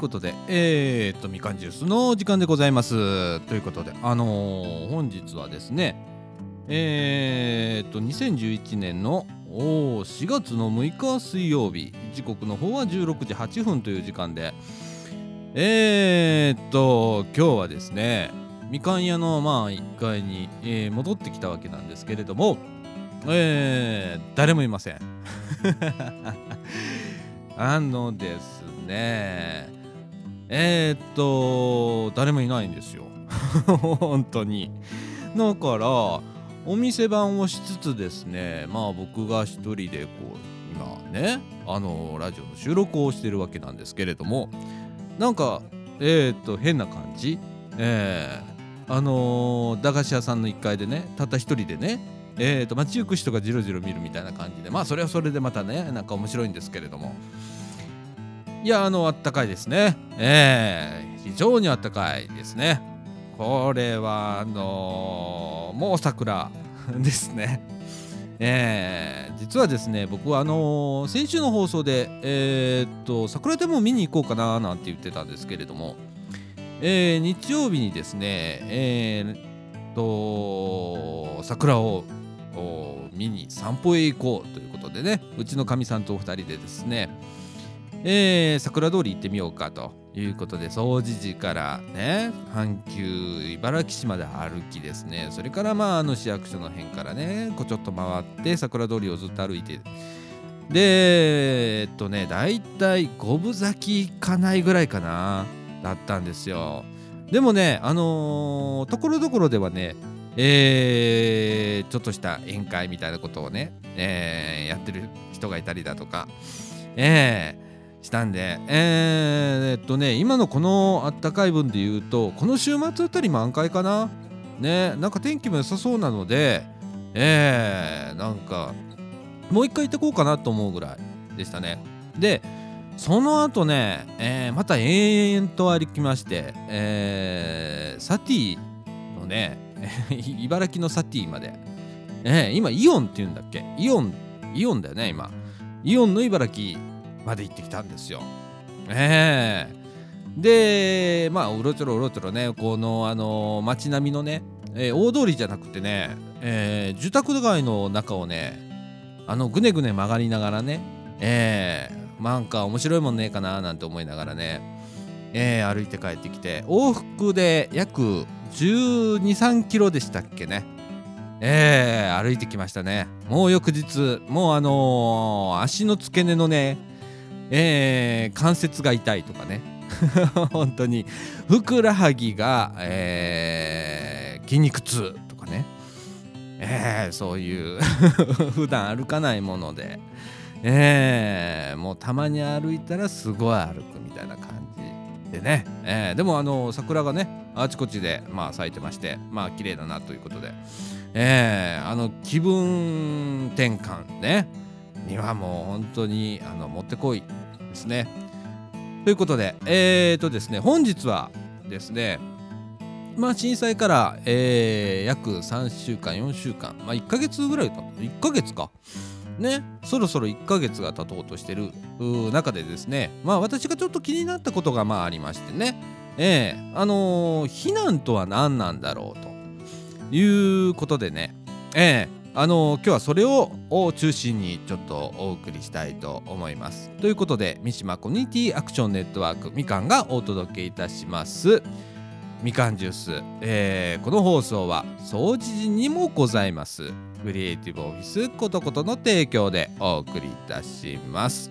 ことで、えー、っと、みかんジュースの時間でございます。ということで、あのー、本日はですね、えー、っと、2011年のお4月の6日水曜日、時刻の方は16時8分という時間で、えー、っと、今日はですね、みかん屋のまあ1階に、えー、戻ってきたわけなんですけれども、えー、誰もいません。あのですねえー、っと誰もいないんですよ。本当に。だからお店番をしつつですねまあ僕が一人でこう今ねあのラジオの収録をしてるわけなんですけれどもなんかえー、っと変な感じ。えー、あのー、駄菓子屋さんの1階でねたった一人でねえーと街行く人がじろじろ見るみたいな感じでまあそれはそれでまたねなんか面白いんですけれども。いやあのあったかいですね。えー、非常にあったかいですね。これはあのー、もう桜ですね。えー、実はですね僕はあのー、先週の放送でえー、っと桜でも見に行こうかななんて言ってたんですけれども、えー、日曜日にですねえ、っと桜を見に散歩へ行こうということでねうちのかみさんとお二人でですね、えー、桜通り行ってみようかということで総持寺からね阪急茨城市まで歩きですね。それからまああの市役所の辺からねこうちょっと回って桜通りをずっと歩いて。でえっとねだいたい五分咲きかないぐらいかなだったんですよ。でもねあのところどころではねえー、ちょっとした宴会みたいなことをね、えー、やってる人がいたりだとか、えー、したんで、えー、っとね、今のこのあったかい分で言うと、この週末あたり満開かな。ね、なんか天気も良さそうなので、えー、なんか、もう一回行ってこうかなと思うぐらいでしたね。で、その後ね、えー、また延々と歩きまして、えー、サティのね、茨城のサティまで、えー、今イオンって言うんだっけ？イオンイオンだよね今イオンの茨城まで行ってきたんですよ。えー、でまあうろちょろうろちょろねこのあの街並みのね、えー、大通りじゃなくてね、えー、住宅街の中をねあのぐねぐね曲がりながらねえー、なんか面白いもんねえかななんて思いながらね、えー、歩いて帰ってきて往復で約1 2 3キロでしたっけね。えー、歩いてきましたね。もう翌日もうあのー、足の付け根のねえー、関節が痛いとかね。本当に。ふくらはぎが、えー、筋肉痛とかね、えー、そういう。普段歩かないもので、えー、もうたまに歩いたらすごい歩くみたいな感じでね、えー、でもあの桜がねあちこちでまあ咲いてましてまあ綺麗だなということで、えー、あの気分転換ね。にはもう本当にあのもってこいですね。ということでえー、とですね本日はですねまあ震災から、えー、約3週間4週間まあ1ヶ月ぐらいか1ヶ月か。ねそろそろ1ヶ月が経とうとしてる中でですねまあ私がちょっと気になったことがまあありましてね。えー、あのー、避難とは何なんだろうということでね、えー、あの、今日はそれを中心にちょっとお送りしたいと思います。ということで三島コミュニティアクションネットワークみかんがお届けいたします。みかんジュース、えー、この放送は総知事にもございますクリエイティブオフィスことことの提供でお送りいたします。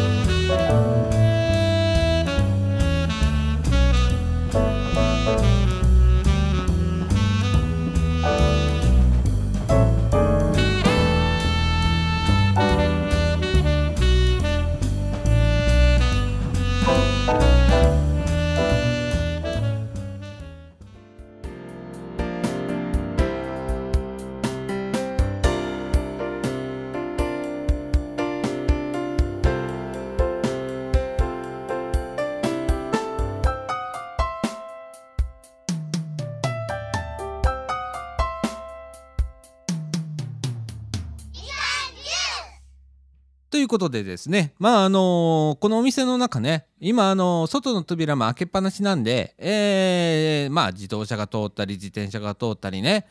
いうことでですねまああのこのお店の中ね今あの外の扉も開けっぱなしなんで、えーまあ自動車が通ったり自転車が通ったりね、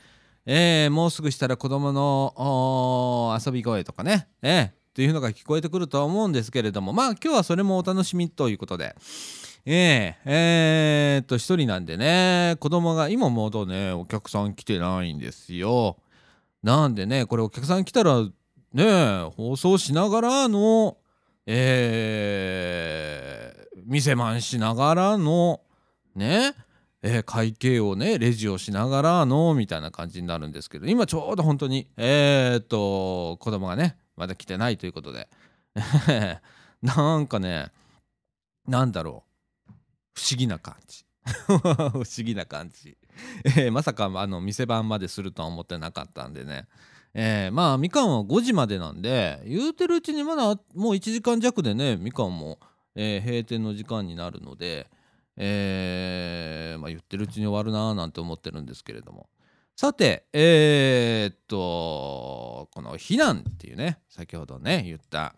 えーもうすぐしたら子供の遊び声とかね、えーっていうのが聞こえてくるとは思うんですけれどもまあ今日はそれもお楽しみということで。えー、えーっと一人なんでね子供が今まだねお客さん来てないんですよなんでねこれお客さん来たらね放送しながらのえー、店番しながらのねえー会計をねレジをしながらのみたいな感じになるんですけど今ちょうど本当にえー、っと子供がねまだ来てないということで。なんかねなんだろう。不思議な感じ。不思議な感じ、えーまさかあの店番までするとは思ってなかったんでね。えーまあみかんは5時までなんで言うてるうちにまだもう1時間弱でねみかんも、えー閉店の時間になるので、えーまあ、言ってるうちに終わるなーなんて思ってるんですけれども。さてえーっとこの「避難」っていうね先ほどね言った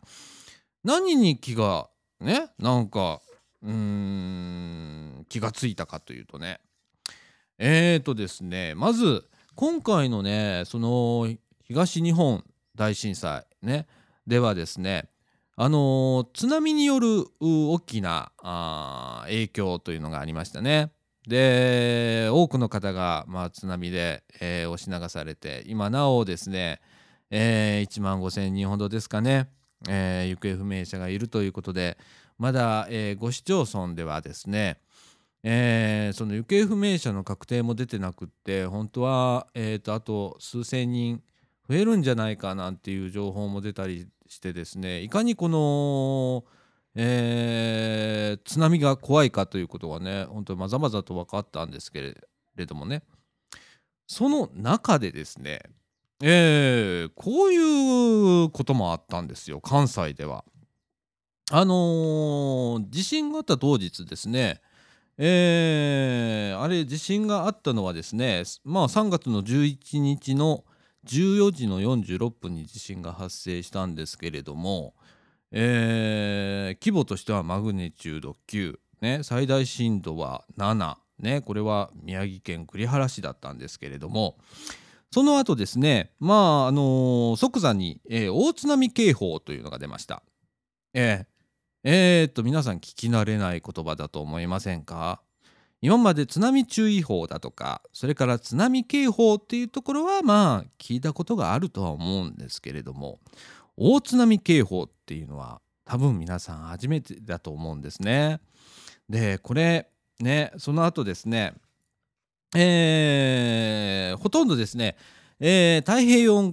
何に気がねなんかうーん気がついたかというとね。えーっとですねまず今回のねその東日本大震災ねではですねあの津波による大きな影響というのがありましたね。で多くの方が、まあ、津波で、えー押し流されて今なおですね、えー1万5,000人ほどですかね、えー行方不明者がいるということでまだ、え5市町村ではですねえーその行方不明者の確定も出てなくって本当は、えー、とあと数千人増えるんじゃないかなんていう情報も出たりしてですねいかにこの、えー津波が怖いかということがね本当にまざまざと分かったんですけれどもねその中でですね、えーこういうこともあったんですよ関西では。あのー地震があった当日ですねえーあれ地震があったのはですねまあ3月の11日の14時の46分に地震が発生したんですけれども、えー規模としてはマグニチュード9、ね、最大震度は7、ね、これは宮城県栗原市だったんですけれどもその後ですねまああのー即座に、えー大津波警報というのが出ました。えーえー、っと皆さん聞き慣れない言葉だと思いませんか？今まで津波注意報だとかそれから津波警報っていうところはまあ聞いたことがあるとは思うんですけれども大津波警報っていうのは多分皆さん初めてだと思うんですね。でこれねその後ですねえーほとんどですね、えー太平洋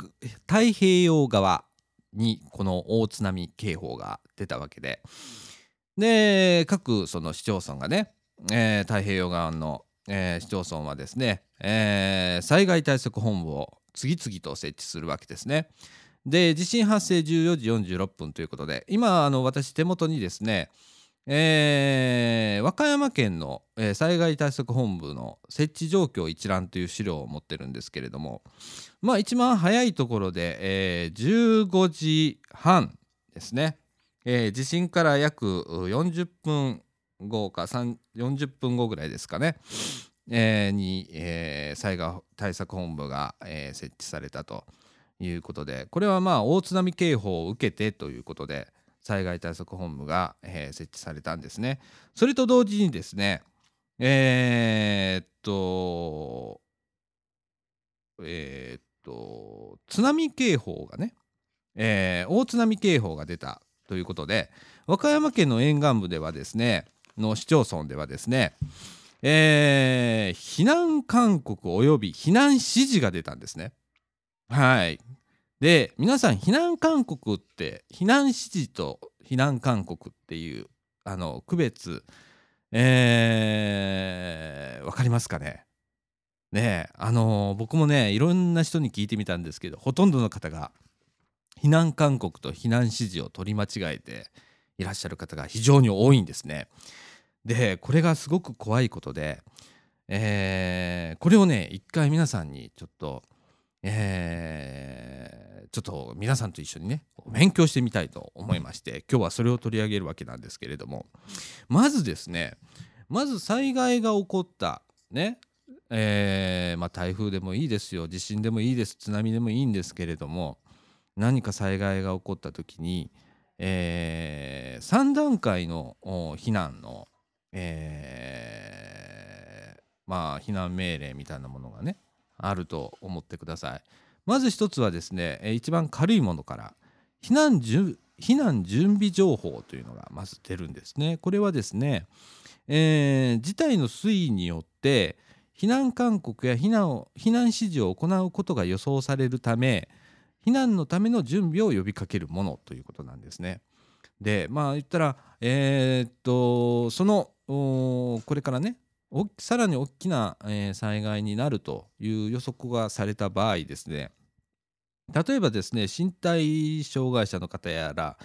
太平洋側にこの大津波警報が出たわけでで各その市町村がね、えー太平洋側の、えー市町村はですね、えー災害対策本部を次々と設置するわけですね。で地震発生14時46分ということで今あの私手元にですね、えー和歌山県の、えー災害対策本部の設置状況一覧という資料を持ってるんですけれどもまあ一番早いところで、えー15時半ですね、えー地震から約40分後か40分後ぐらいですかね、えーに、えー災害対策本部が、えー設置されたということでこれはまあ大津波警報を受けてということで災害対策本部が、えー設置されたんですね。それと同時にですねえーっとえーっと津波警報がね、えー大津波警報が出たということで和歌山県の沿岸部ではですねの市町村ではですねえー避難勧告および避難指示が出たんですね。はい。で皆さん避難勧告って避難指示と避難勧告っていうあの区別えー、わかりますかね？ねあの僕もねいろんな人に聞いてみたんですけどほとんどの方が避難勧告と避難指示を取り間違えていらっしゃる方が非常に多いんですね。でこれがすごく怖いことで、えーこれをね一回皆さんにちょっと、えーちょっと皆さんと一緒にね勉強してみたいと思いまして今日はそれを取り上げるわけなんですけれどもまずですねまず災害が起こったねえーまあ、台風でもいいですよ地震でもいいです津波でもいいんですけれども何か災害が起こった時に、え3段階の避難の、えーまあ避難命令みたいなものがねあると思ってください。まず一つはですね一番軽いものから避難避難準備情報というのがまず出るんですね。これはですね、えー事態の推移によって避難勧告や避難を避難指示を行うことが予想されるため避難のための準備を呼びかけるものということなんですね。でまあ言ったらえーっとそのこれからねさらに大きな、えー災害になるという予測がされた場合ですね例えばですね身体障害者の方やら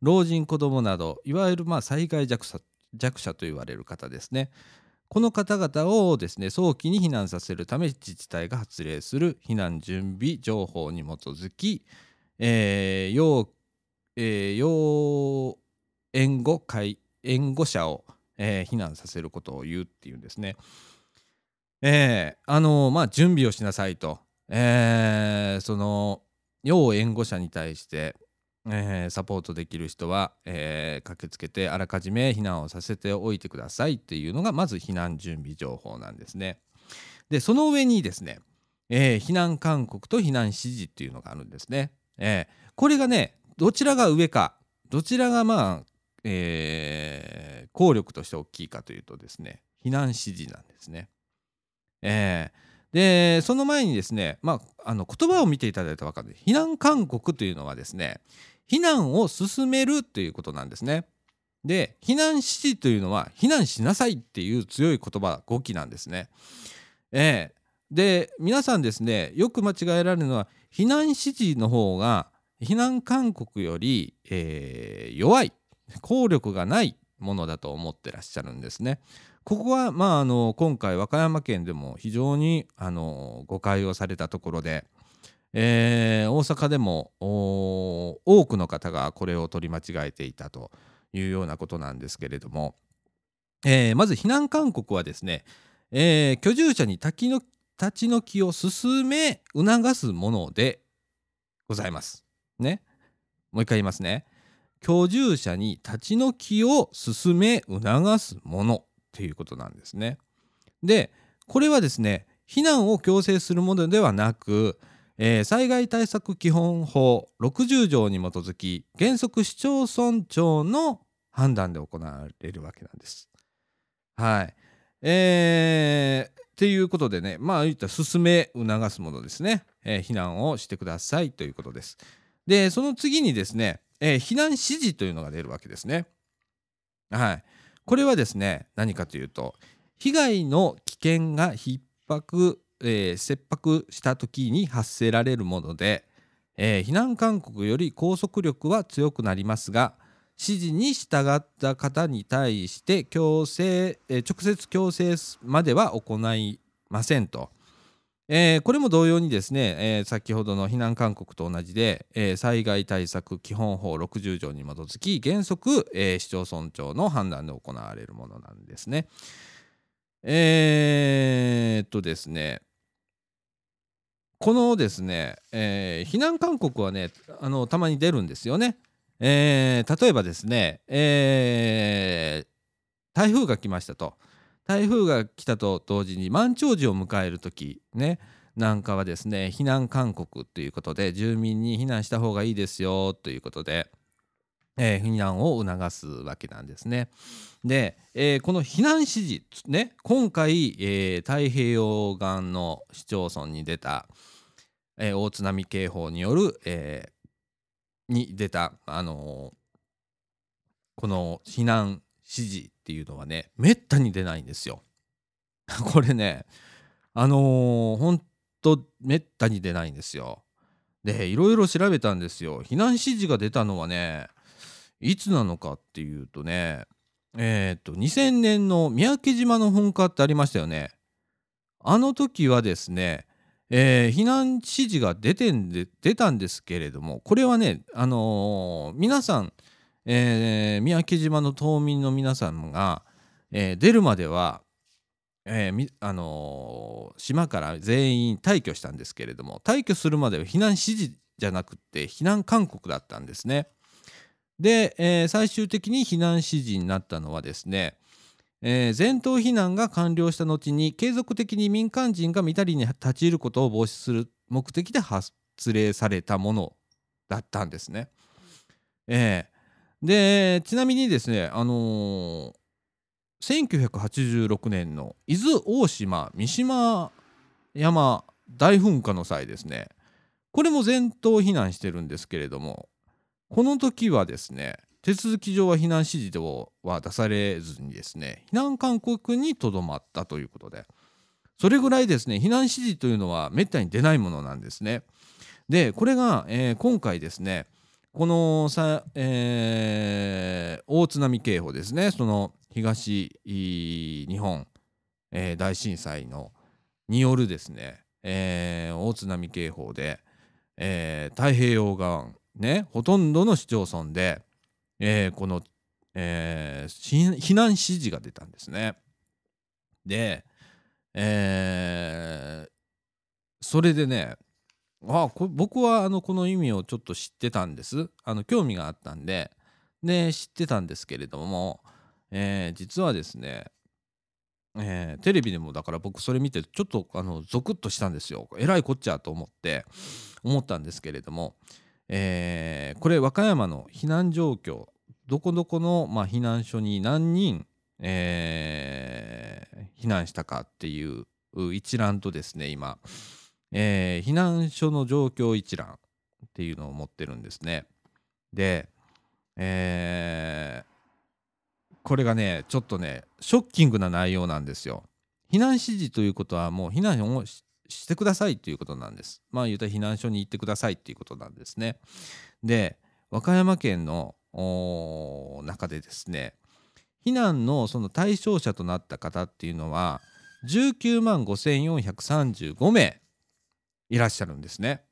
老人子どもなどいわゆるまあ災害弱者弱者と言われる方ですねこの方々をですね早期に避難させるため自治体が発令する避難準備情報に基づき、えー要えー要援護会援護者を、えー避難させることを言うっていうんですね。えーあのまあ準備をしなさいと、えーその要援護者に対して、えーサポートできる人は、えー駆けつけてあらかじめ避難をさせておいてくださいっていうのがまず避難準備情報なんですね。でその上にですね、えー避難勧告と避難指示っていうのがあるんですね。えーこれがねどちらが上かどちらがまあ、えー効力として大きいかというとですね避難指示なんですね。えーでその前にですね、まあ、あの言葉を見ていただいたら分かる避難勧告というのはですね避難を進めるということなんですね。で避難指示というのは避難しなさいっていう強い言葉語気なんですね。えーで皆さんですねよく間違えられるのは避難指示の方が避難勧告より、えー弱い効力がないものだと思ってらっしゃるんですね。ここは、まあ、あの今回和歌山県でも非常にあの誤解をされたところで、えー大阪でも多くの方がこれを取り間違えていたというようなことなんですけれども、えーまず避難勧告はですね、えー居住者に立ちの立ち退きを進め促すものでございます。ね。もう一回言いますね。居住者に立ち退きを進め促すものっていうことなんですね。でこれはですね避難を強制するものではなく、えー災害対策基本法60条に基づき原則市町村長の判断で行われるわけなんです。はい。えーっていうことでねまあ言ったら進め促すものですね、えー避難をしてくださいということです。でその次にですね、えー避難指示というのが出るわけですね。はい。これはですね何かというと被害の危険が逼迫、えー切迫した時に発せられるもので、えー避難勧告より拘束力は強くなりますが指示に従った方に対して強制、えー直接強制までは行いませんと。えーこれも同様にですね、えー先ほどの避難勧告と同じで、えー災害対策基本法60条に基づき原則、え市町村長の判断で行われるものなんですね。えっとですねこのですね、えー避難勧告はねあのたまに出るんですよね。えー例えばですね、えー台風が来ましたと台風が来たと同時に満潮時を迎える時ねなんかはですね避難勧告ということで住民に避難した方がいいですよということで、えー避難を促すわけなんですね。で、えーこの避難指示ね今回、えー太平洋岸の市町村に出た、えー大津波警報による、えーに出た、あのーこの避難指示っていうのはねめったに出ないんですよ。これねあのーほんとめったに出ないんですよ。でいろいろ調べたんですよ。避難指示が出たのはねいつなのかっていうとねえっ、と2000年の三宅島の噴火ってありましたよね。あの時はですね、えー避難指示が出てんで出たんですけれどもこれはね、あのー皆さん、えー三宅島の島民の皆さんが、えー出るまでは、えーあのー島から全員退去したんですけれども退去するまでは避難指示じゃなくて避難勧告だったんですね。で、えー最終的に避難指示になったのはですね、えー全島避難が完了した後に継続的に民間人が見たりに立ち入ることを防止する目的で発令されたものだったんですね。えーでちなみにですね、あのー1986年の伊豆大島三島山大噴火の際ですねこれも全島避難してるんですけれどもこの時はですね手続き上は避難指示は出されずにですね避難勧告にとどまったということでそれぐらいですね避難指示というのはめったに出ないものなんですね。でこれが、えー今回ですねこのさ、えー大津波警報ですねその東日本、えー大震災のによるですね、えー大津波警報で、えー太平洋側ねほとんどの市町村で、えーこの、えー避難指示が出たんですね。で、えーそれでねあこ僕はあのこの意味をちょっと知ってたんです。あの興味があったんで。で知ってたんですけれども、えー実はですね、えーテレビでもだから僕それ見てちょっとあのゾクッとしたんですよ。えらいこっちゃと思って思ったんですけれども、えーこれ和歌山の避難状況どこどこの、まあ、避難所に何人、えー避難したかっていう一覧とですね今、えー避難所の状況一覧っていうのを持ってるんですね。で、えーこれがねちょっとねショッキングな内容なんですよ。避難指示ということはもう避難をしてくださいということなんです。まあ言うたら避難所に行ってくださいっていうことなんですね。で和歌山県の中でですね避難のその対象者となった方っていうのは19万5435名いらっしゃるんですね。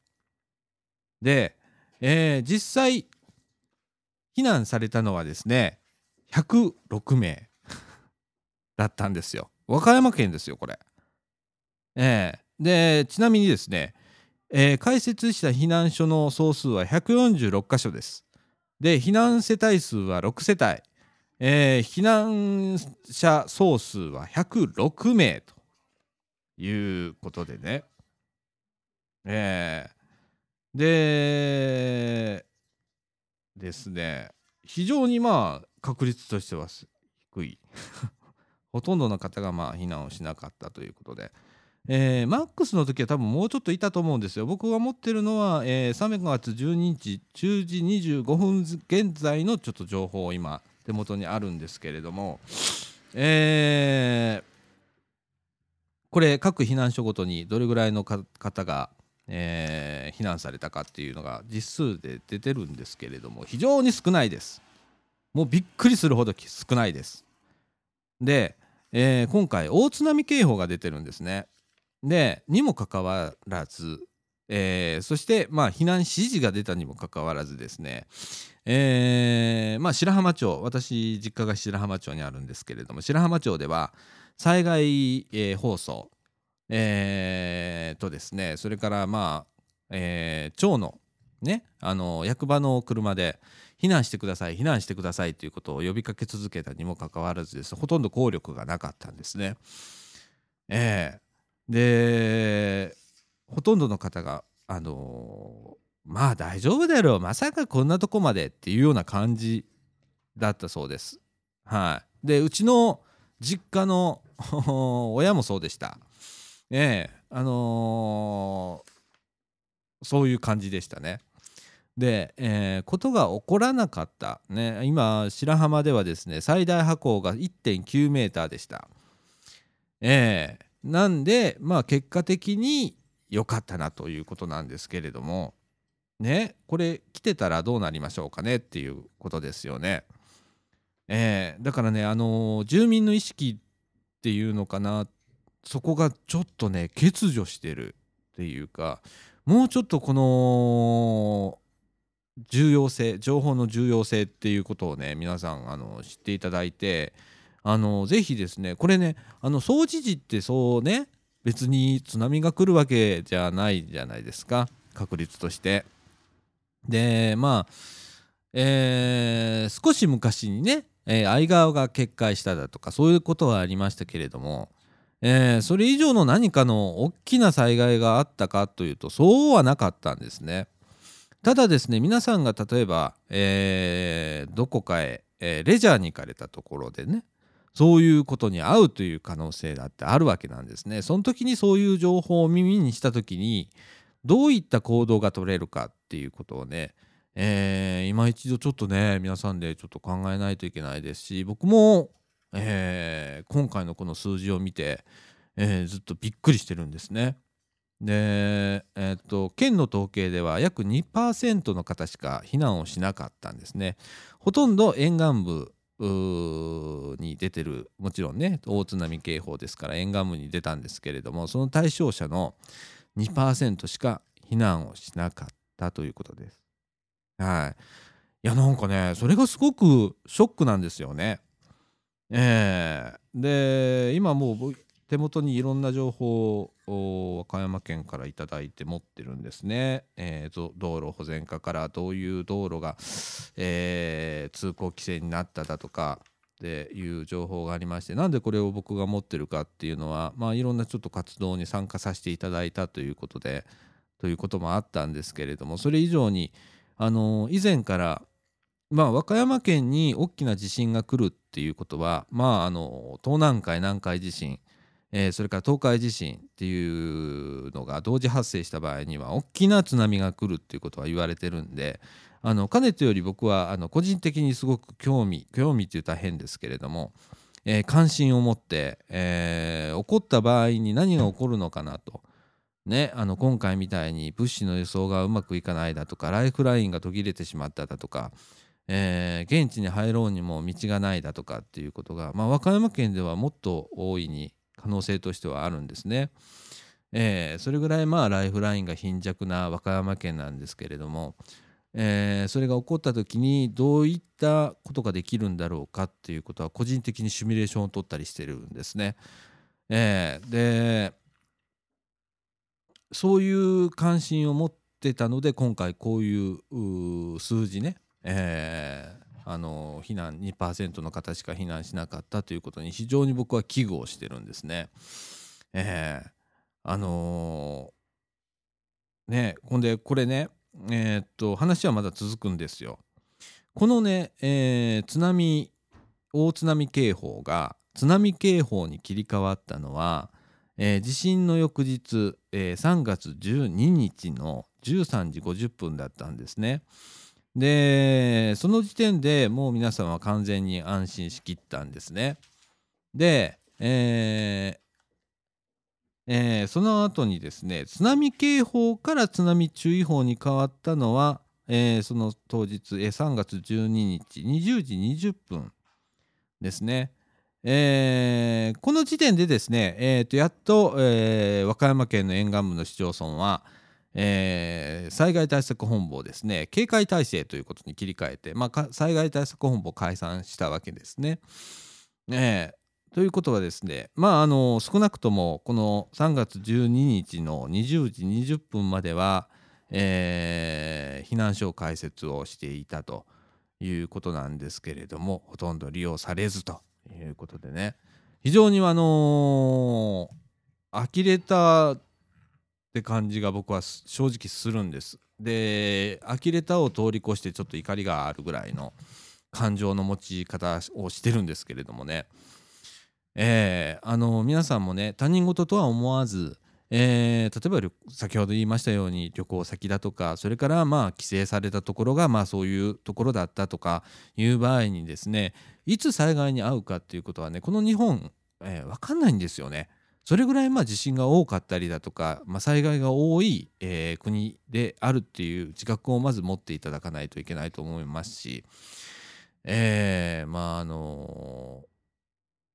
で、えー実際避難されたのはですね106名だったんですよ。和歌山県ですよこれ。えーでちなみにですね、えー開設した避難所の総数は146箇所です。で避難世帯数は6世帯、えー避難者総数は106名ということでね、えーでですね非常にまあ確率としては低い。ほとんどの方がまあ避難をしなかったということで、えーマックスの時は多分もうちょっといたと思うんですよ。僕が持ってるのは、えー3月12日10時25分現在のちょっと情報を今手元にあるんですけれどもえーこれ各避難所ごとにどれぐらいの方が、えー避難されたかっていうのが実数で出てるんですけれども非常に少ないです。もうびっくりするほど少ないです。で、えー今回大津波警報が出てるんですね。でにもかかわらず、えーそしてまあ避難指示が出たにもかかわらずですねえーまあ白浜町私実家が白浜町にあるんですけれども白浜町では災害、えー放送、えーとですねそれからまあ、えー町の、ねあの役場の車で避難してください避難してくださいということを呼びかけ続けたにもかかわらずですほとんど効力がなかったんですね。ええでほとんどの方があのまあ大丈夫だろうまさかこんなとこまでっていうような感じだったそうです。はい、でうちの実家の 親もそうでした。ええあのー、そういう感じでしたね。で、えー、ことが起こらなかった、ね、今白浜ではですね最大波高が1.9メーターでした。えー、なんでまあ結果的に良かったなということなんですけれどもねこれ来てたらどうなりましょうかねっていうことですよね。えー、だからねあのー、住民の意識っていうのかなそこがちょっとね欠如してるっていうかもうちょっとこの重要性情報の重要性っていうことをね皆さんあの知っていただいてあのぜひですねこれねあの総知事ってそうね別に津波が来るわけじゃないじゃないですか確率として。でまあえー、少し昔にね、えー、相川が決壊しただとかそういうことはありましたけれども、えー、それ以上の何かの大きな災害があったかというとそうはなかったんですね。ただですね皆さんが例えば、えー、どこかへ、えー、レジャーに行かれたところでねそういうことに合うという可能性だってあるわけなんですね。その時にそういう情報を耳にした時にどういった行動が取れるかっていうことをね、えー、今一度ちょっとね皆さんでちょっと考えないといけないですし僕も、えー、今回のこの数字を見て、えー、ずっとびっくりしてるんですね。で、えー、っと県の統計では約2%の方しか避難をしなかったんですね。ほとんど沿岸部に出てるもちろんね大津波警報ですから沿岸部に出たんですけれどもその対象者の2%しか避難をしなかったということです。はい、いやなんかねそれがすごくショックなんですよね。えー、で今もう手元にいろんな情報を和歌山県から頂いて持ってるんですね、えー、道路保全課からどういう道路が、えー、通行規制になっただとかっていう情報がありましてなんでこれを僕が持ってるかっていうのは、まあ、いろんなちょっと活動に参加させていただいたということでということもあったんですけれどもそれ以上にあの以前からまあ、和歌山県に大きな地震が来るっていうことは、まあ、あの東南海南海地震えー、それから東海地震っていうのが同時発生した場合には大きな津波が来るっていうことは言われてるんであのかねてより僕はあの個人的にすごく興味興味って言ったら変ですけれども、えー、関心を持って、えー、起こった場合に何が起こるのかなと。ね、あの今回みたいに物資の輸送がうまくいかないだとかライフラインが途切れてしまっただとか、えー、現地に入ろうにも道がないだとかっていうことが、まあ、和歌山県ではもっと大いに可能性としてはあるんですね。えー、それぐらいまあライフラインが貧弱な和歌山県なんですけれども、えー、それが起こった時にどういったことができるんだろうかっていうことは個人的にシミュレーションを取ったりしてるんですね。えー、でそういう関心を持ってたので今回こういう数字ね、えー、あの避難2%の方しか避難しなかったということに非常に僕は危惧をしてるんですね。えー、あのー、ねほんでこれねえー、っと話はまだ続くんですよ。このね、えー、津波大津波警報が津波警報に切り替わったのは、えー、地震の翌日、えー、3月12日の13時50分だったんですね。でその時点でもう皆さんは完全に安心しきったんですね。で、えーえー、その後にですね津波警報から津波注意報に変わったのは、えー、その当日、えー、3月12日20時20分ですね。えー、この時点でですね、えー、とやっと、えー、和歌山県の沿岸部の市町村は、えー、災害対策本部をですね警戒体制ということに切り替えて、まあ、災害対策本部を解散したわけですね。えー、ということはですねまああの少なくともこの3月12日の20時20分までは、えー避難所開設をしていたということなんですけれどもほとんど利用されずということでね非常にあの呆れたって感じが僕は正直するんです。で呆れたを通り越してちょっと怒りがあるぐらいの感情の持ち方をしてるんですけれどもねえーあの皆さんもね他人事とは思わず、えー例えば先ほど言いましたように旅行先だとかそれからまあ帰省されたところがまあそういうところだったとかいう場合にですねいつ災害に遭うかっていうことはねこの日本、えー、分かんないんですよね。それぐらいまあ地震が多かったりだとか、まあ、災害が多い、えー国であるっていう自覚をまず持っていただかないといけないと思いますし、えーまああの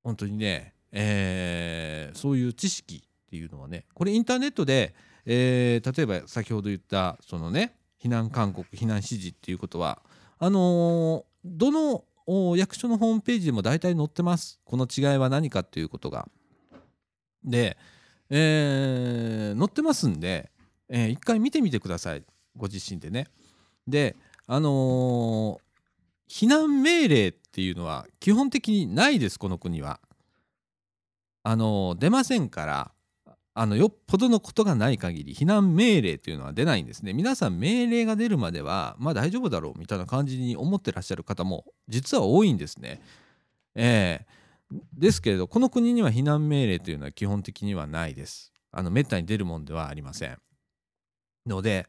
本当にね、えーそういう知識っていうのはねこれインターネットで、えー例えば先ほど言ったそのね避難勧告避難指示っていうことはあのーどの役所のホームページでも大体載ってますこの違いは何かっていうことが。で、えー載ってますんで、えー一回見てみてくださいご自身でね。であのー避難命令っていうのは基本的にないですこの国は。あのー出ませんからあのよっぽどのことがない限り避難命令というのは出ないんですね。皆さん命令が出るまではまあ大丈夫だろうみたいな感じに思ってらっしゃる方も実は多いんですね。ええですけれどこの国には避難命令というのは基本的にはないです。あのめったに出るもんではありません。ので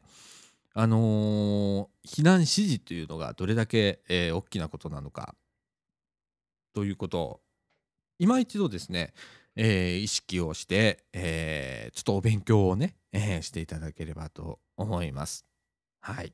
あのー避難指示というのがどれだけ、えー大きなことなのかということを今一度ですね、えー意識をして、えーちょっとお勉強をね、えーしていただければと思います。はい。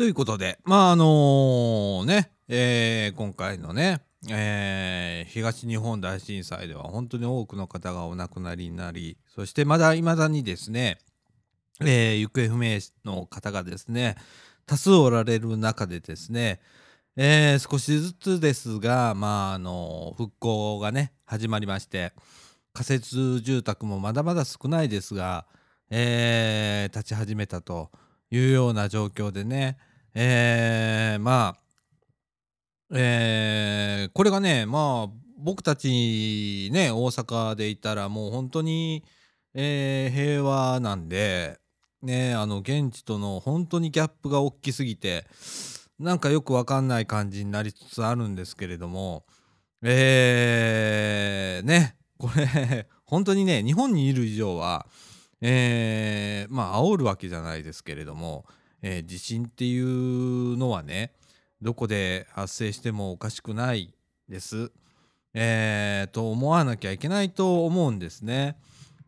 ということでまああのね、えー今回のね、えー東日本大震災では本当に多くの方がお亡くなりになりそしてまだいまだにですね、えー行方不明の方がですね多数おられる中でですね、えー少しずつですが、まあ、あの復興がね始まりまして仮設住宅もまだまだ少ないですが、えー立ち始めたというような状況でね、えーまあ、えーこれがねまあ僕たちね大阪でいたらもう本当に、えー平和なんでねあの現地との本当にギャップが大きすぎてなんかよくわかんない感じになりつつあるんですけれどもえーねこれ 本当にね日本にいる以上はえーまあ煽るわけじゃないですけれども、えー地震っていうのはねどこで発生してもおかしくないです。えー、と思わなきゃいけないと思うんですね。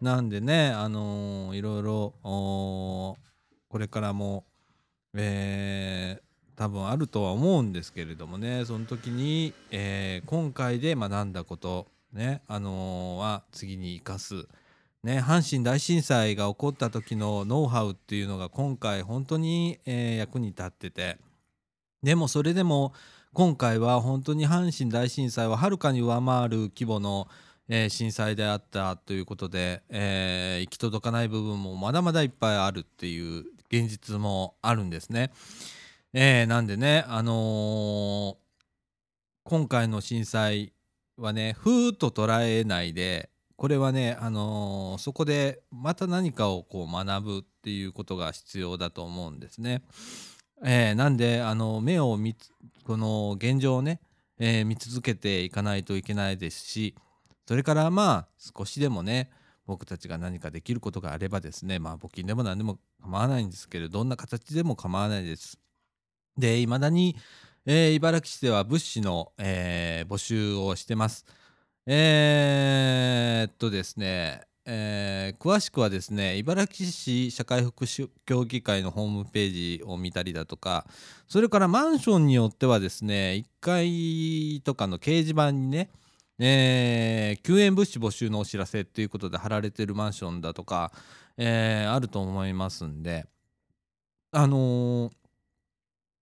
なんでね、あのーいろいろこれからも、えー多分あるとは思うんですけれどもねその時に、えー今回で学んだことねあのーは次に生かす。ね、阪神大震災が起こった時のノウハウっていうのが今回本当に、えー役に立っててでもそれでも今回は本当に阪神大震災ははるかに上回る規模の、えー震災であったということで、えー行き届かない部分もまだまだいっぱいあるっていう現実もあるんですね。えーなんでね、あの今回の震災はねふーっと捉えないでこれはね、あのーそこでまた何かをこう学ぶっていうことが必要だと思うんですね。えーなんであの目を見つこの現状をね、えー見続けていかないといけないですしそれからまあ少しでもね僕たちが何かできることがあればですねまあ募金でも何でも構わないんですけどどんな形でも構わないです。でいまだに、えー茨城市では物資の、えー募集をしてます。えーっとですね、えー詳しくはですね茨城市社会福祉協議会のホームページを見たりだとかそれからマンションによってはですね1階とかの掲示板にねえー救援物資募集のお知らせということで貼られてるマンションだとか、えーあると思いますんであのー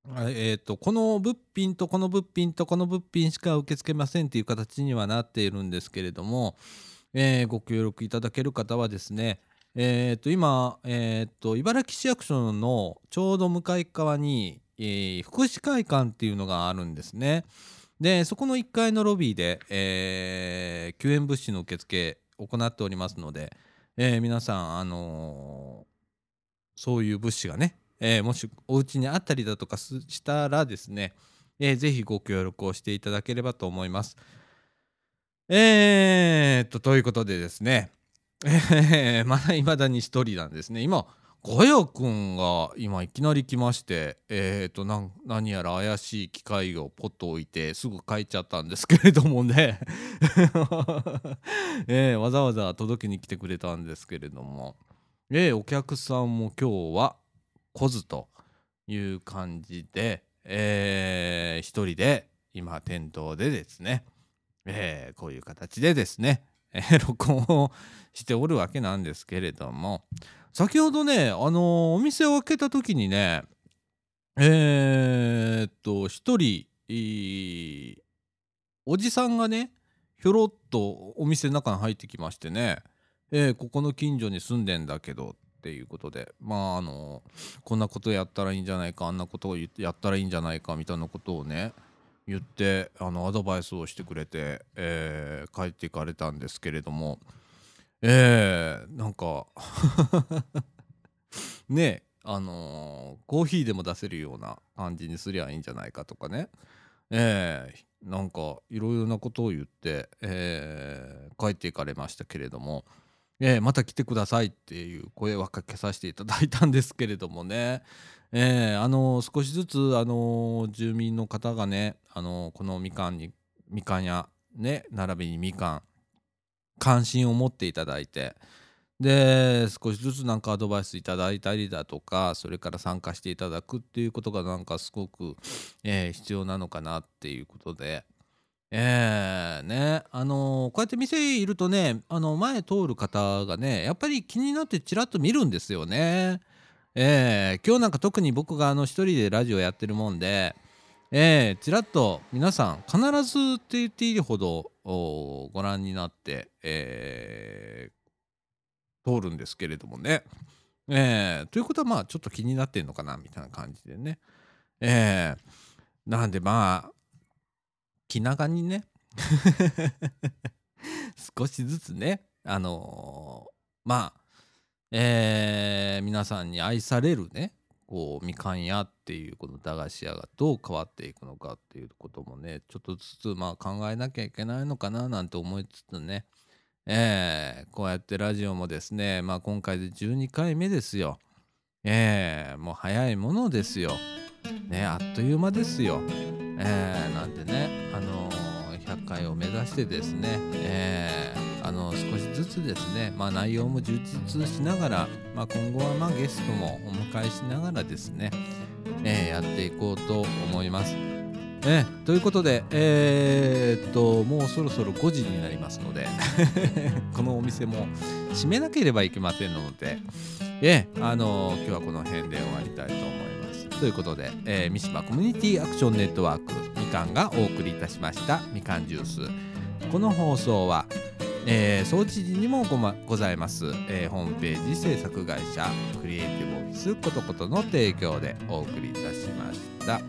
えー、とこの物品とこの物品とこの物品しか受け付けませんっていう形にはなっているんですけれども、えーご協力いただける方はですねえー、と今、えー、と茨城市役所のちょうど向かい側に、えー福祉会館っていうのがあるんですね。でそこの1階のロビーで、えー救援物資の受付行っておりますので、えー皆さん、あのーそういう物資がね、えーもしお家にあったりだとかしたらですね、えーぜひご協力をしていただければと思います。えー、っとということでですね、えーまだいまだに一人なんですね。今ガヤくんが今いきなり来まして、えー、と何やら怪しい機械をポッと置いてすぐ帰っちゃったんですけれどもね、えーわざわざ届けに来てくれたんですけれども、えーお客さんも今日は来ずという感じで、えー一人で今店頭でですね、えーこういう形でですね、えー 録音をしておるわけなんですけれども先ほどね、あのーお店を開けた時にねえーっと一人おじさんがねひょろっとお店の中に入ってきましてね、えーここの近所に住んでんだけどっていうことでまああのこんなことやったらいいんじゃないかあんなことをやったらいいんじゃないかみたいなことをね言ってあのアドバイスをしてくれて、えー帰っていかれたんですけれどもえー、なんか ねあのーコーヒーでも出せるような感じにすりゃいいんじゃないかとかねえー、なんかいろいろなことを言って、えー帰っていかれましたけれども、えーまた来てくださいっていう声はかけさせていただいたんですけれどもね、えーあのー少しずつ、あの住民の方がね、あのこのみかんにみかん屋ね並びにみかん関心を持っていただいてで少しずつなんかアドバイスいただいたりだとかそれから参加していただくっていうことがなんかすごく、えー必要なのかなっていうことで。えー、ねあのーこうやって店いるとねあの前通る方がねやっぱり気になってちらっと見るんですよね。えー今日なんか特に僕があの一人でラジオやってるもんで、えー、ちらっと皆さん必ずって言っていいほどご覧になって、えー通るんですけれどもね。えーということはまあちょっと気になってんのかなみたいな感じでね。えーなんでまあ気長にね。少しずつね。あのーまあえー皆さんに愛されるね。こうみかん屋っていうこの駄菓子屋がどう変わっていくのかっていうこともね。ちょっとずつまあ考えなきゃいけないのかななんて思いつつね。えーこうやってラジオもですね。まあ今回で12回目ですよ。えーもう早いものですよ。ねあっという間ですよ。えーなんでねあのー高いを目指してですね、えーあの少しずつですね、まあ、内容も充実しながら、まあ、今後はまあゲストもお迎えしながらですね、えーやっていこうと思います。えということで、えーっともうそろそろ5時になりますので このお店も閉めなければいけませんので、えーあの今日はこの辺で終わりたいと思います。ということで、えー三島コミュニティアクションネットワークみかんがお送りいたしましたみかんジュース。この放送は、えー、総知事にもご,、ま、ございます、えーホームページ制作会社クリエイティブオフィスことことの提供でお送りいたしました。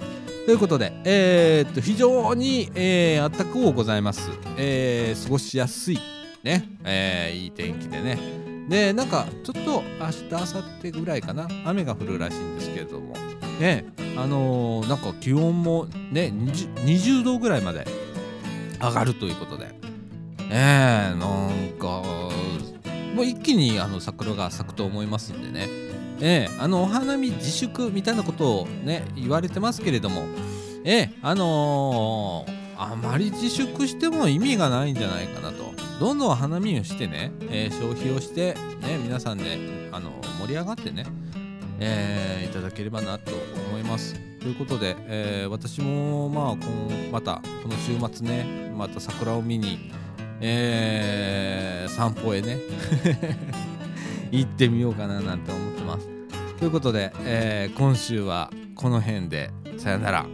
ということで、えーっと非常に、えー、あったくございます、えー過ごしやすい、ねえーいい天気でね。で、なんかちょっと明日、明後日ぐらいかな、雨が降るらしいんですけれども、ね、あのーなんか気温もね 20, 20度ぐらいまで上がるということで、えー、なんかもう一気にあの桜が咲くと思いますんでね、えー、あのお花見自粛みたいなことをね言われてますけれども、えー、あのーあまり自粛しても意味がないんじゃないかなと。どんどん花見をしてね、えー消費をして、ね、皆さんで、あの盛り上がってね、えーいただければなと思います。ということで、えー私もまあこのまたこの週末ねまた桜を見に、えー散歩へね 行ってみようかななんて思ってます。ということで、えー今週はこの辺でさよなら。